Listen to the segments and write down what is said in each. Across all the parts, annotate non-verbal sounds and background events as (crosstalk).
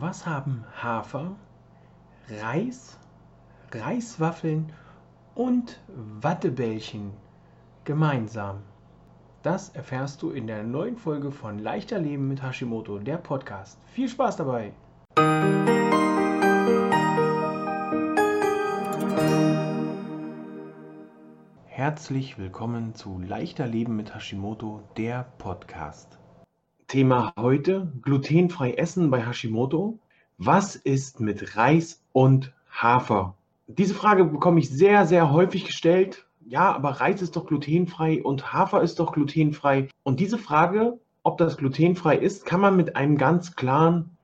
Was haben Hafer, Reis, Reiswaffeln und Wattebällchen gemeinsam? Das erfährst du in der neuen Folge von Leichter Leben mit Hashimoto, der Podcast. Viel Spaß dabei! Herzlich willkommen zu Leichter Leben mit Hashimoto, der Podcast. Thema heute: glutenfrei essen bei Hashimoto. Was ist mit Reis und Hafer? Diese Frage bekomme ich sehr, sehr häufig gestellt. Ja, aber Reis ist doch glutenfrei und Hafer ist doch glutenfrei. Und diese Frage, ob das glutenfrei ist, kann man mit einem ganz klaren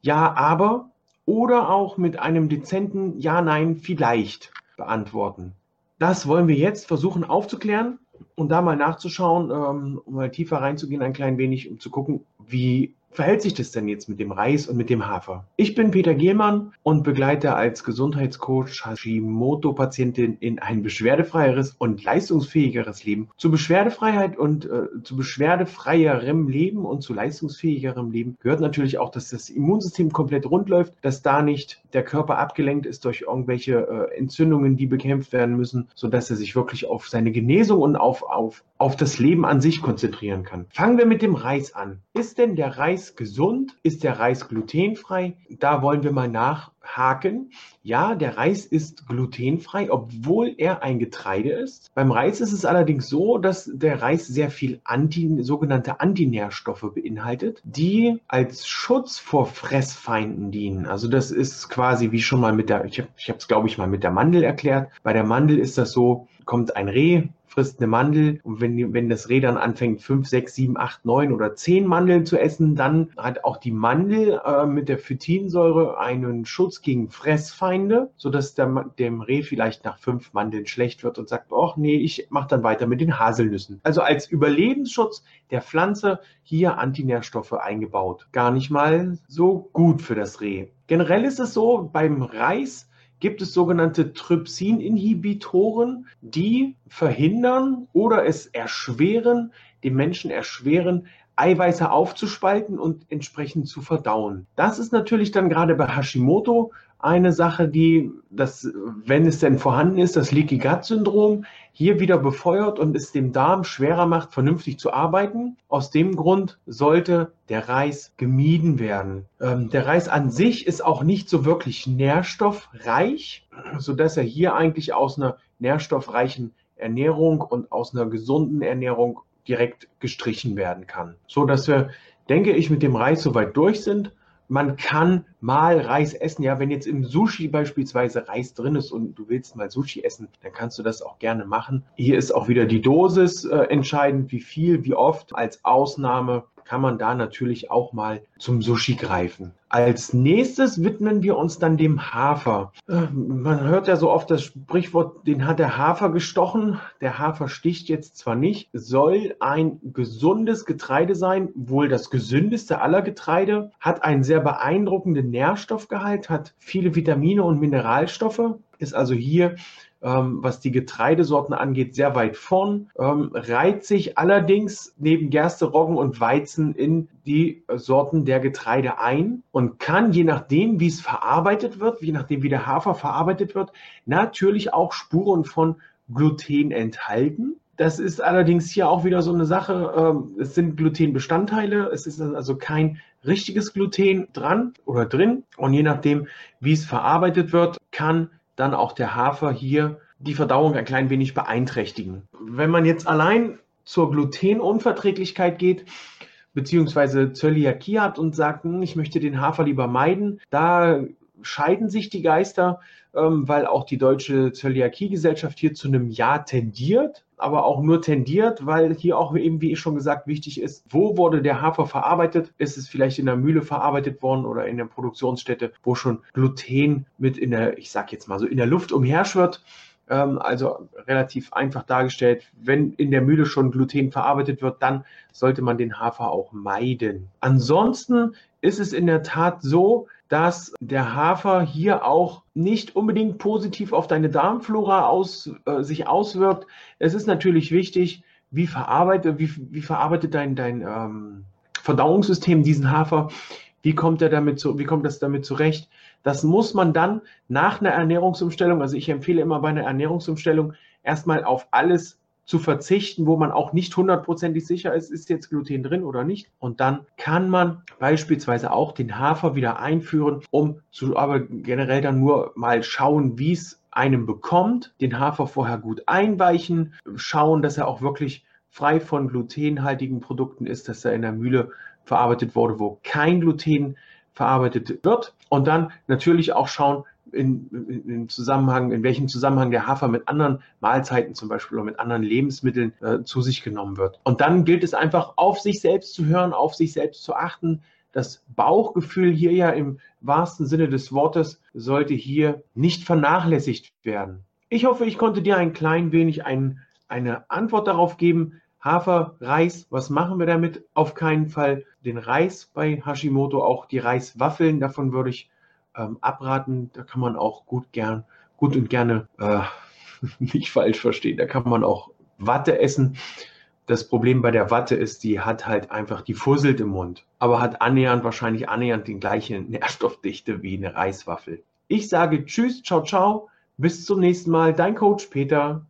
Ja, aber oder auch mit einem dezenten Ja, nein, vielleicht beantworten. Das wollen wir jetzt versuchen aufzuklären und da mal nachzuschauen, ähm, um mal tiefer reinzugehen, ein klein wenig, um zu gucken, wie verhält sich das denn jetzt mit dem Reis und mit dem Hafer? Ich bin Peter Gehlmann und begleite als Gesundheitscoach Hashimoto-Patientin in ein beschwerdefreieres und leistungsfähigeres Leben. Zu Beschwerdefreiheit und äh, zu beschwerdefreierem Leben und zu leistungsfähigerem Leben gehört natürlich auch, dass das Immunsystem komplett rund läuft, dass da nicht der Körper abgelenkt ist durch irgendwelche äh, Entzündungen, die bekämpft werden müssen, sodass er sich wirklich auf seine Genesung und auf, auf, auf das Leben an sich konzentrieren kann. Fangen wir mit dem Reis an. Ist denn der Reis gesund? Ist der Reis glutenfrei? Da wollen wir mal nachhaken. Ja, der Reis ist glutenfrei, obwohl er ein Getreide ist. Beim Reis ist es allerdings so, dass der Reis sehr viel Anti, sogenannte Antinährstoffe beinhaltet, die als Schutz vor Fressfeinden dienen. Also das ist quasi wie schon mal mit der, ich habe es glaube ich mal mit der Mandel erklärt. Bei der Mandel ist das so, kommt ein Reh frisst eine Mandel und wenn, wenn das Reh dann anfängt, fünf, sechs, sieben, acht, neun oder zehn Mandeln zu essen, dann hat auch die Mandel äh, mit der Phytinsäure einen Schutz gegen Fressfeinde, sodass der, dem Reh vielleicht nach fünf Mandeln schlecht wird und sagt, ach nee, ich mache dann weiter mit den Haselnüssen. Also als Überlebensschutz der Pflanze hier Antinährstoffe eingebaut. Gar nicht mal so gut für das Reh. Generell ist es so, beim Reis gibt es sogenannte Trypsin-Inhibitoren, die verhindern oder es erschweren, dem Menschen erschweren, Eiweiße aufzuspalten und entsprechend zu verdauen. Das ist natürlich dann gerade bei Hashimoto eine Sache, die, das, wenn es denn vorhanden ist, das Leaky Gut Syndrom hier wieder befeuert und es dem Darm schwerer macht, vernünftig zu arbeiten. Aus dem Grund sollte der Reis gemieden werden. Ähm, der Reis an sich ist auch nicht so wirklich nährstoffreich, sodass er hier eigentlich aus einer nährstoffreichen Ernährung und aus einer gesunden Ernährung direkt gestrichen werden kann. So dass wir, denke ich, mit dem Reis soweit durch sind man kann mal Reis essen. Ja, wenn jetzt im Sushi beispielsweise Reis drin ist und du willst mal Sushi essen, dann kannst du das auch gerne machen. Hier ist auch wieder die Dosis äh, entscheidend, wie viel, wie oft. Als Ausnahme kann man da natürlich auch mal zum Sushi greifen. Als nächstes widmen wir uns dann dem Hafer. Äh, man hört ja so oft das Sprichwort, den hat der Hafer gestochen. Der Hafer sticht jetzt zwar nicht, soll ein gesundes Getreide sein, wohl das gesündeste aller Getreide, hat einen sehr beeindruckenden Nährstoffgehalt, hat viele Vitamine und Mineralstoffe, ist also hier ähm, was die Getreidesorten angeht, sehr weit vorn, ähm, reiht sich allerdings neben Gerste, Roggen und Weizen in die Sorten der Getreide ein und kann, je nachdem, wie es verarbeitet wird, je nachdem, wie der Hafer verarbeitet wird, natürlich auch Spuren von Gluten enthalten. Das ist allerdings hier auch wieder so eine Sache. Ähm, es sind Glutenbestandteile. Es ist also kein richtiges Gluten dran oder drin. Und je nachdem, wie es verarbeitet wird, kann dann auch der Hafer hier die Verdauung ein klein wenig beeinträchtigen. Wenn man jetzt allein zur Glutenunverträglichkeit geht, beziehungsweise Zöliakie hat und sagt, hm, ich möchte den Hafer lieber meiden, da scheiden sich die Geister, ähm, weil auch die Deutsche Zöliakie-Gesellschaft hier zu einem Ja tendiert, aber auch nur tendiert, weil hier auch eben, wie ich schon gesagt, wichtig ist, wo wurde der Hafer verarbeitet? Ist es vielleicht in der Mühle verarbeitet worden oder in der Produktionsstätte, wo schon Gluten mit in der, ich sag jetzt mal so, in der Luft umherschwirrt? Ähm, also relativ einfach dargestellt, wenn in der Mühle schon Gluten verarbeitet wird, dann sollte man den Hafer auch meiden. Ansonsten ist es in der Tat so, dass der Hafer hier auch nicht unbedingt positiv auf deine Darmflora aus, äh, sich auswirkt. Es ist natürlich wichtig, wie verarbeitet, wie, wie verarbeitet dein, dein ähm, Verdauungssystem diesen Hafer. Wie kommt er damit zu, wie kommt das damit zurecht? Das muss man dann nach einer Ernährungsumstellung, also ich empfehle immer bei einer Ernährungsumstellung erstmal auf alles zu verzichten, wo man auch nicht hundertprozentig sicher ist, ist jetzt Gluten drin oder nicht. Und dann kann man beispielsweise auch den Hafer wieder einführen, um zu, aber generell dann nur mal schauen, wie es einem bekommt, den Hafer vorher gut einweichen, schauen, dass er auch wirklich frei von glutenhaltigen Produkten ist, dass er in der Mühle verarbeitet wurde, wo kein Gluten verarbeitet wird. Und dann natürlich auch schauen, in, in, Zusammenhang, in welchem Zusammenhang der Hafer mit anderen Mahlzeiten zum Beispiel oder mit anderen Lebensmitteln äh, zu sich genommen wird. Und dann gilt es einfach, auf sich selbst zu hören, auf sich selbst zu achten. Das Bauchgefühl hier ja im wahrsten Sinne des Wortes sollte hier nicht vernachlässigt werden. Ich hoffe, ich konnte dir ein klein wenig ein, eine Antwort darauf geben, Hafer, Reis, was machen wir damit? Auf keinen Fall den Reis bei Hashimoto, auch die Reiswaffeln, davon würde ich ähm, abraten. Da kann man auch gut gern, gut und gerne äh, (laughs) nicht falsch verstehen. Da kann man auch Watte essen. Das Problem bei der Watte ist, die hat halt einfach, die fusselt im Mund, aber hat annähernd, wahrscheinlich annähernd die gleiche Nährstoffdichte wie eine Reiswaffel. Ich sage Tschüss, ciao, ciao, bis zum nächsten Mal. Dein Coach Peter.